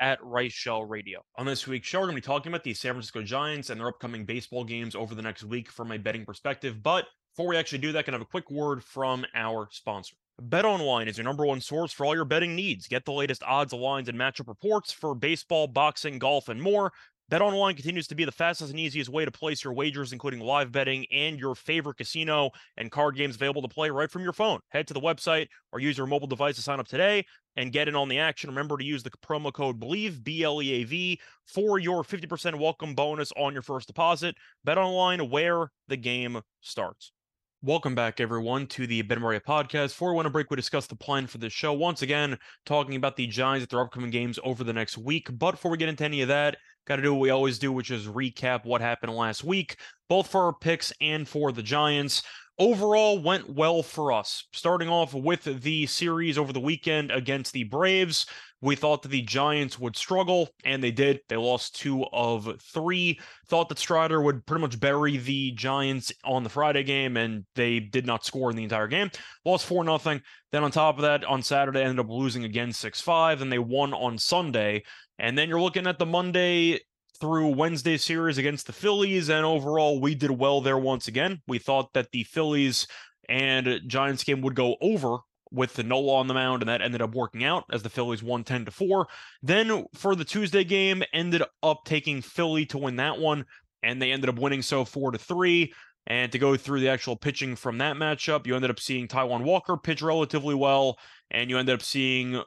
at Reichel Radio. On this week's show, we're going to be talking about the San Francisco Giants and their upcoming baseball games over the next week from a betting perspective. But before we actually do that, can I have a quick word from our sponsor. Bet Online is your number one source for all your betting needs. Get the latest odds, lines, and matchup reports for baseball, boxing, golf, and more. Bet Online continues to be the fastest and easiest way to place your wagers, including live betting and your favorite casino and card games available to play right from your phone. Head to the website or use your mobile device to sign up today and get in on the action. Remember to use the promo code BLEAV, B L E A V, for your 50% welcome bonus on your first deposit. Bet Online, where the game starts. Welcome back, everyone, to the Ben Maria podcast. For one break, we discuss the plan for this show. Once again, talking about the Giants at their upcoming games over the next week. But before we get into any of that, got to do what we always do, which is recap what happened last week, both for our picks and for the Giants. Overall, went well for us. Starting off with the series over the weekend against the Braves. We thought that the Giants would struggle, and they did. They lost two of three. Thought that Strider would pretty much bury the Giants on the Friday game, and they did not score in the entire game. Lost 4 nothing. Then on top of that, on Saturday, ended up losing again 6 5, and they won on Sunday. And then you're looking at the Monday through Wednesday series against the Phillies, and overall, we did well there once again. We thought that the Phillies and Giants game would go over with the Nola on the mound, and that ended up working out as the Phillies won 10 to 4. Then for the Tuesday game, ended up taking Philly to win that one, and they ended up winning so 4 to 3. And to go through the actual pitching from that matchup, you ended up seeing Taijuan Walker pitch relatively well, and you ended up seeing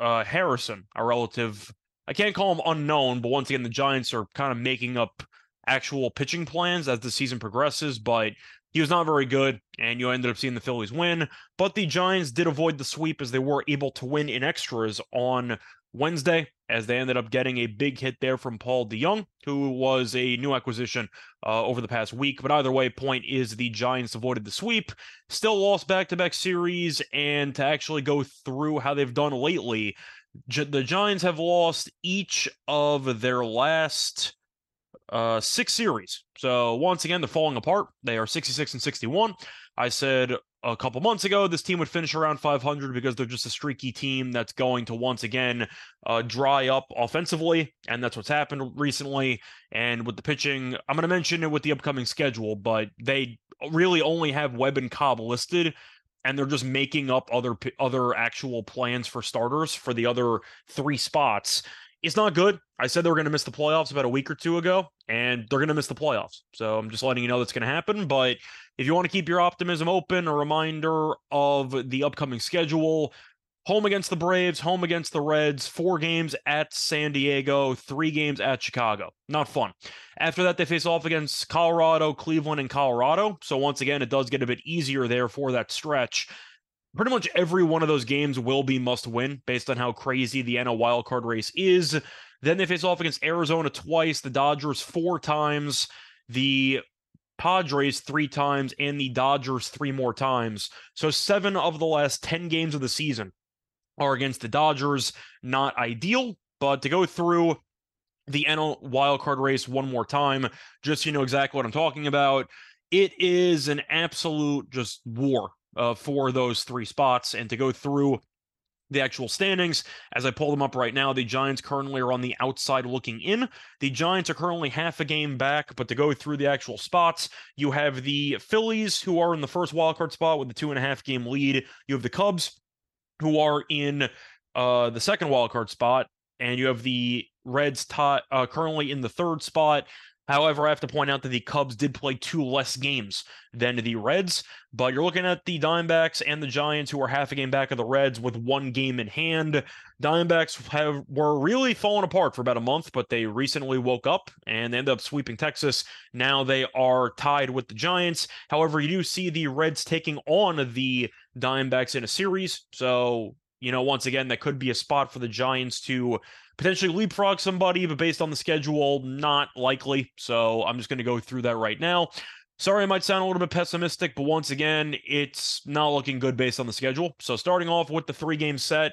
uh, Harrison, a relative. I can't call him unknown, but once again, the Giants are kind of making up actual pitching plans as the season progresses. But he was not very good, and you ended up seeing the Phillies win. But the Giants did avoid the sweep as they were able to win in extras on Wednesday, as they ended up getting a big hit there from Paul DeJong, who was a new acquisition uh, over the past week. But either way, point is the Giants avoided the sweep, still lost back to back series, and to actually go through how they've done lately, the Giants have lost each of their last uh, six series. So once again, they're falling apart. They are 66 and 61. I said a couple months ago this team would finish around 500 because they're just a streaky team that's going to once again uh, dry up offensively, and that's what's happened recently. And with the pitching, I'm going to mention it with the upcoming schedule, but they really only have Webb and Cobb listed. And they're just making up other other actual plans for starters for the other three spots it's not good. I said they were going to miss the playoffs about a week or two ago, and they're going to miss the playoffs. So I'm just letting you know that's going to happen. But if you want to keep your optimism open, a reminder of the upcoming schedule home against the Braves, home against the Reds, four games at San Diego, three games at Chicago. Not fun. After that, they face off against Colorado, Cleveland, and Colorado. So once again, it does get a bit easier there for that stretch pretty much every one of those games will be must win based on how crazy the NL wildcard race is. Then they face off against Arizona twice, the Dodgers four times, the Padres three times, and the Dodgers three more times. So seven of the last 10 games of the season are against the Dodgers. Not ideal, but to go through the NL wildcard race one more time, just so you know exactly what I'm talking about. It is an absolute just war uh, for those three spots. And to go through the actual standings, as I pull them up right now, the Giants currently are on the outside looking in. The Giants are currently half a game back, but to go through the actual spots, you have the Phillies, who are in the first wildcard spot with the two and a half game lead. You have the Cubs, who are in uh, the second wildcard spot, and you have the Reds t- uh, currently in the third spot. However, I have to point out that the Cubs did play two less games than the Reds, but you're looking at the Diamondbacks and the Giants, who are half a game back of the Reds with one game in hand. Diamondbacks have were really falling apart for about a month, but they recently woke up and they ended up sweeping Texas. Now they are tied with the Giants. However, you do see the Reds taking on the Diamondbacks in a series, so you know, once again, that could be a spot for the Giants to potentially leapfrog somebody, but based on the schedule, not likely. So I'm just going to go through that right now. Sorry, I might sound a little bit pessimistic, but once again, it's not looking good based on the schedule. So starting off with the three game set,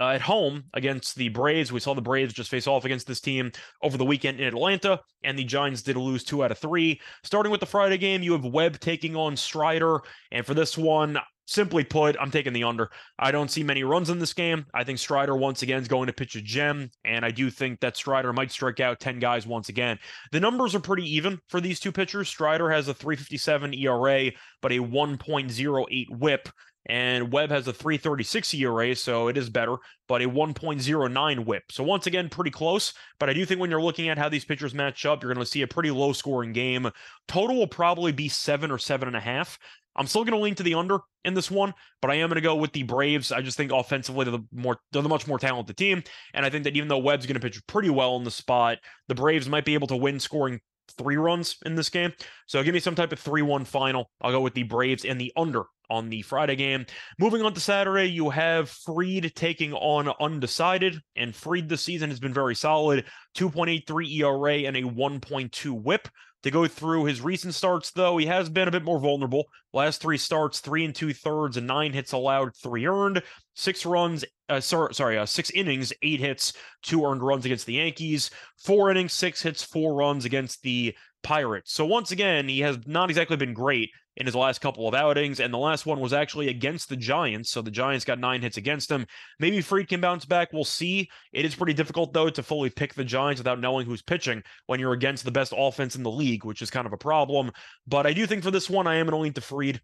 uh, at home against the Braves. We saw the Braves just face off against this team over the weekend in Atlanta, and the Giants did lose two out of three. Starting with the Friday game, you have Webb taking on Strider, and for this one, simply put, I'm taking the under. I don't see many runs in this game. I think Strider once again is going to pitch a gem, and I do think that Strider might strike out 10 guys once again. The numbers are pretty even for these two pitchers. Strider has a 357 ERA, but a 1.08 whip. And Webb has a 336 ERA, so it is better, but a 1.09 whip. So once again, pretty close. But I do think when you're looking at how these pitchers match up, you're going to see a pretty low scoring game. Total will probably be seven or seven and a half. I'm still going to lean to the under in this one, but I am going to go with the Braves. I just think offensively they're the more they're the much more talented team, and I think that even though Webb's going to pitch pretty well in the spot, the Braves might be able to win scoring three runs in this game. So give me some type of 3 1 final. I'll go with the Braves and the under on the Friday game. Moving on to Saturday, you have Fried taking on Undecided, and Fried this season has been very solid 2.83 ERA and a 1.2 whip. To go through his recent starts, though, he has been a bit more vulnerable. Last three starts, three and two thirds, and nine hits allowed, three earned, six runs, uh, sorry, sorry uh, six innings, eight hits, two earned runs against the Yankees, four innings, six hits, four runs against the Pirates. So once again, he has not exactly been great in his last couple of outings, and the last one was actually against the Giants. So the Giants got nine hits against him. Maybe Fried can bounce back. We'll see. It is pretty difficult though to fully pick the Giants without knowing who's pitching when you're against the best offense in the league, which is kind of a problem. But I do think for this one, I am going to lean to Fried.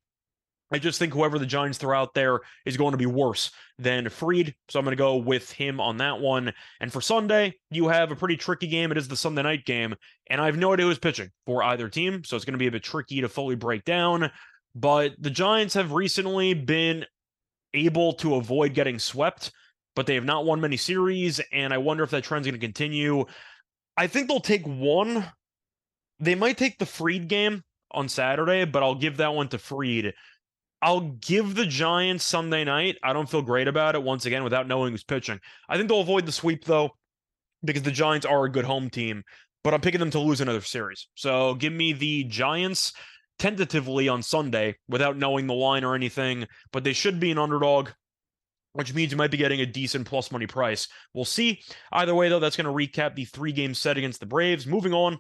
I just think whoever the Giants throw out there is going to be worse than Fried. So I'm going to go with him on that one. And for Sunday, you have a pretty tricky game. It is the Sunday night game, and I have no idea who's pitching for either team. So it's going to be a bit tricky to fully break down. But the Giants have recently been able to avoid getting swept, but they have not won many series. And I wonder if that trend's going to continue. I think they'll take one. They might take the Fried game on Saturday, but I'll give that one to Fried I'll give the Giants Sunday night. I don't feel great about it once again without knowing who's pitching. I think they'll avoid the sweep though, because the Giants are a good home team, but I'm picking them to lose another series. So give me the Giants tentatively on Sunday without knowing the line or anything, but they should be an underdog. Which means you might be getting a decent plus money price. We'll see. Either way, though, that's going to recap the three game set against the Braves. Moving on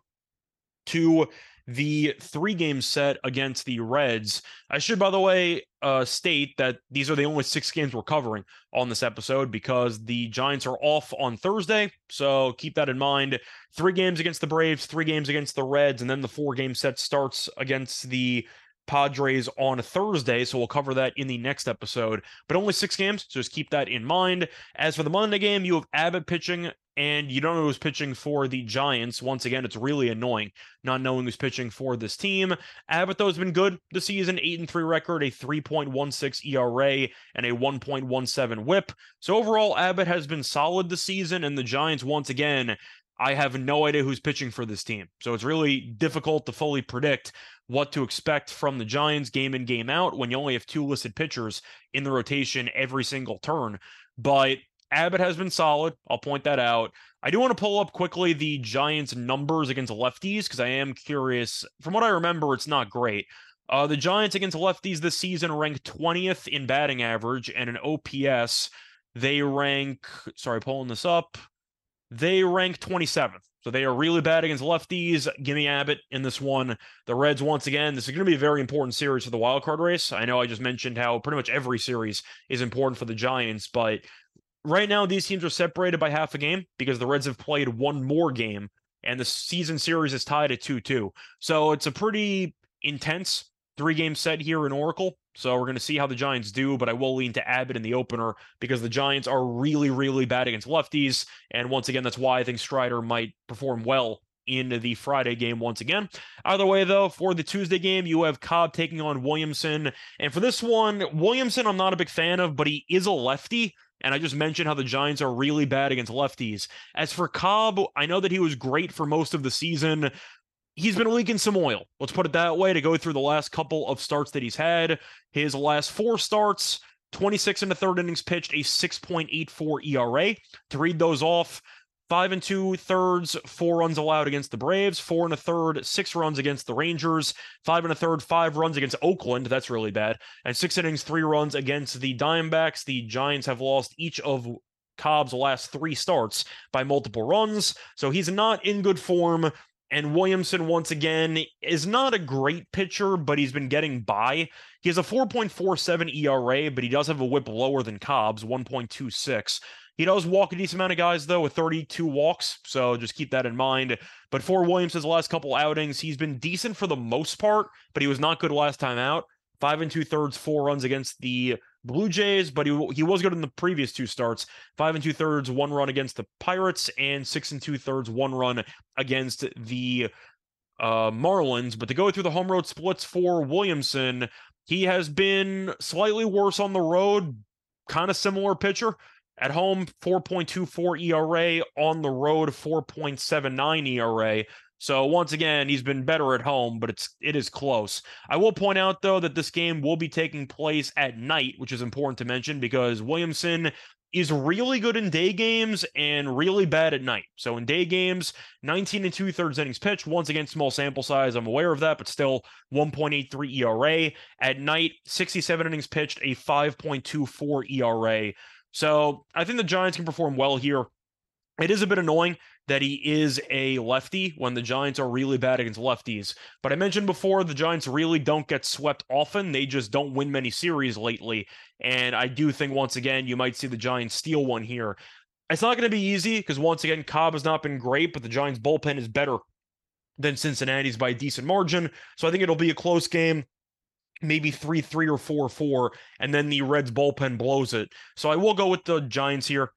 to the three game set against the Reds. I should, by the way, uh, state that these are the only six games we're covering on this episode because the Giants are off on Thursday. So keep that in mind. Three games against the Braves, three games against the Reds, and then the four game set starts against the Padres on Thursday, so we'll cover that in the next episode. But only six games, so just keep that in mind. As for the Monday game, you have Abbott pitching and you don't know who's pitching for the Giants. Once again, it's really annoying not knowing who's pitching for this team. Abbott, though, has been good this season 8 and 3 record, a 3.16 ERA, and a 1.17 whip. So overall, Abbott has been solid this season, and the Giants, once again, I have no idea who's pitching for this team. So it's really difficult to fully predict what to expect from the Giants game in, game out when you only have two listed pitchers in the rotation every single turn. But Abbott has been solid. I'll point that out. I do want to pull up quickly the Giants' numbers against lefties because I am curious. From what I remember, it's not great. Uh, the Giants against lefties this season rank 20th in batting average and an OPS. They rank, sorry, pulling this up. They rank 27th. So they are really bad against lefties. Give me Abbott in this one. The Reds, once again, this is going to be a very important series for the wild card race. I know I just mentioned how pretty much every series is important for the Giants, but right now these teams are separated by half a game because the Reds have played one more game and the season series is tied at 2-2. So it's a pretty intense three-game set here in Oracle. So we're going to see how the Giants do, but I will lean to Abbott in the opener because the Giants are really, really bad against lefties. And once again, that's why I think Strider might perform well in the Friday game once again. Either way, though, for the Tuesday game, you have Cobb taking on Williamson. And for this one, Williamson, I'm not a big fan of, but he is a lefty. And I just mentioned how the Giants are really bad against lefties. As for Cobb, I know that he was great for most of the season. He's been leaking some oil. Let's put it that way to go through the last couple of starts that he's had. His last four starts, 26 in the third innings pitched, a 6.84 ERA. To read those off, five and two thirds, four runs allowed against the Braves, four and a third, six runs against the Rangers, five and a third, five runs against Oakland. That's really bad. And six innings, three runs against the Diamondbacks. The Giants have lost each of Cobb's last three starts by multiple runs. So he's not in good form. And Williamson, once again, is not a great pitcher, but he's been getting by. He has a 4.47 ERA, but he does have a whip lower than Cobb's, 1.26. He does walk a decent amount of guys, though, with 32 walks. So just keep that in mind. But for Williamson's last couple outings, he's been decent for the most part, but he was not good last time out. Five and two thirds, four runs against the Blue Jays, but he he was good in the previous two starts. Five and two thirds, one run against the Pirates, and six and two thirds, one run against the uh, Marlins. But to go through the home road splits for Williamson, he has been slightly worse on the road, kind of similar pitcher. At home, 4.24 ERA. On the road, 4.79 ERA. So once again, he's been better at home, but it's it is close. I will point out though that this game will be taking place at night, which is important to mention because Williamson is really good in day games and really bad at night. So in day games, 19 and two thirds innings pitched. Once again, small sample size. I'm aware of that, but still 1.83 ERA. At night, 67 innings pitched, a 5.24 ERA. So I think the Giants can perform well here. It is a bit annoying that he is a lefty when the Giants are really bad against lefties. But I mentioned before, the Giants really don't get swept often. They just don't win many series lately. And I do think, once again, you might see the Giants steal one here. It's not going to be easy because, once again, Cobb has not been great, but the Giants' bullpen is better than Cincinnati's by a decent margin. So I think it'll be a close game maybe 3 3 or 4 4, and then the Reds bullpen blows it. So I will go with the Giants here.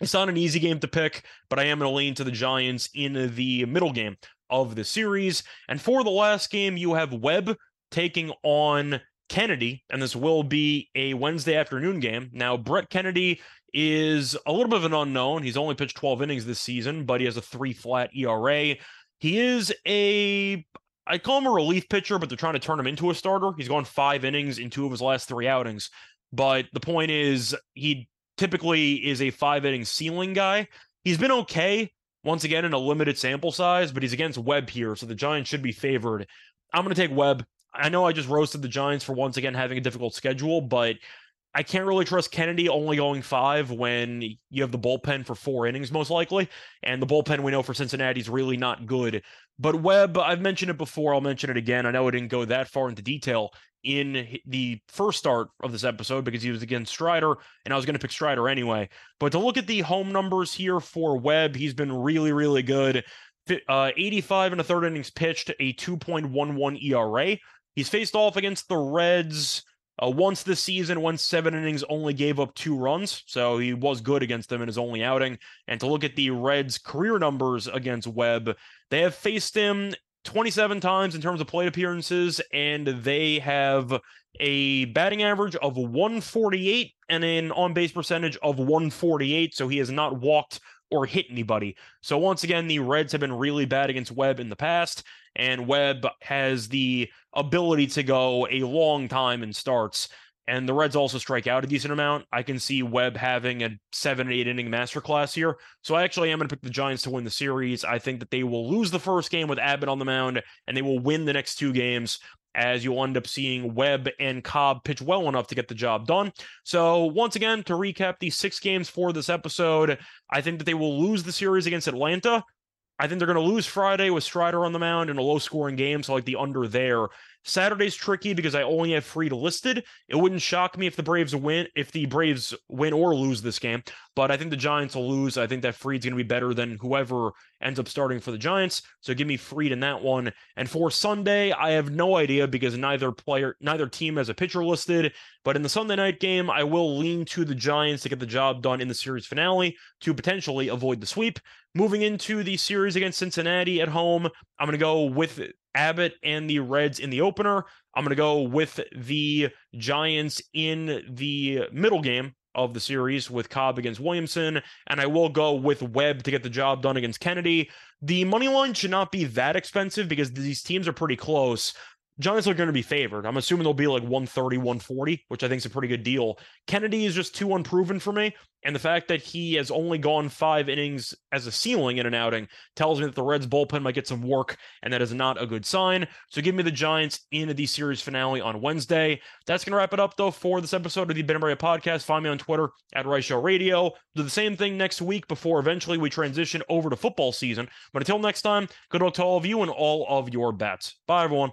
It's not an easy game to pick, but I am going to lean to the Giants in the middle game of the series. And for the last game, you have Webb taking on Kennedy, and this will be a Wednesday afternoon game. Now, Brett Kennedy is a little bit of an unknown. He's only pitched 12 innings this season, but he has a three flat ERA. He is a I call him a relief pitcher, but they're trying to turn him into a starter. He's gone five innings in two of his last three outings. But the point is, he typically is a five inning ceiling guy. He's been okay once again in a limited sample size, but he's against Webb here, so the Giants should be favored. I'm going to take Webb. I know I just roasted the Giants for once again having a difficult schedule, but I can't really trust Kennedy only going five when you have the bullpen for four innings, most likely. And the bullpen we know for Cincinnati is really not good. But Webb, I've mentioned it before. I'll mention it again. I know I didn't go that far into detail in the first start of this episode because he was against Strider, and I was going to pick Strider anyway. But to look at the home numbers here for Webb, he's been really, really good. Uh, 85 and a third innings pitched, a 2.11 ERA. He's faced off against the Reds uh, once this season, won seven innings, only gave up two runs, so he was good against them in his only outing. And to look at the Reds' career numbers against Webb, they have faced him 27 times in terms of plate appearances, and they have a batting average of 148 and an on base percentage of 148. So he has not walked or hit anybody. So once again, the Reds have been really bad against Webb in the past, and Webb has the ability to go a long time in starts and the Reds also strike out a decent amount. I can see Webb having a seven, eight inning masterclass here. So I actually am going to pick the Giants to win the series. I think that they will lose the first game with Abbott on the mound, and they will win the next two games. As you'll end up seeing Webb and Cobb pitch well enough to get the job done. So, once again, to recap the six games for this episode, I think that they will lose the series against Atlanta. I think they're going to lose Friday with Strider on the mound in a low scoring game. So, like the under there. Saturday's tricky because I only have Fried listed. It wouldn't shock me if the Braves win, if the Braves win or lose this game, but I think the Giants will lose. I think that Fried's going to be better than whoever ends up starting for the Giants. So give me Fried in that one. And for Sunday, I have no idea because neither player, neither team has a pitcher listed. But in the Sunday night game, I will lean to the Giants to get the job done in the series finale to potentially avoid the sweep. Moving into the series against Cincinnati at home, I'm going to go with Abbott and the Reds in the opener. I'm going to go with the Giants in the middle game of the series with Cobb against Williamson, and I will go with Webb to get the job done against Kennedy. The money line should not be that expensive because these teams are pretty close. Giants are going to be favored. I'm assuming they'll be like 130, 140, which I think is a pretty good deal. Kennedy is just too unproven for me. And the fact that he has only gone five innings as a ceiling in an outing tells me that the Reds bullpen might get some work, and that is not a good sign. So give me the Giants in the series finale on Wednesday. That's going to wrap it up, though, for this episode of the Ben Area podcast. Find me on Twitter at Reichel Radio. Do the same thing next week before eventually we transition over to football season. But until next time, good luck to all of you and all of your bets. Bye, everyone.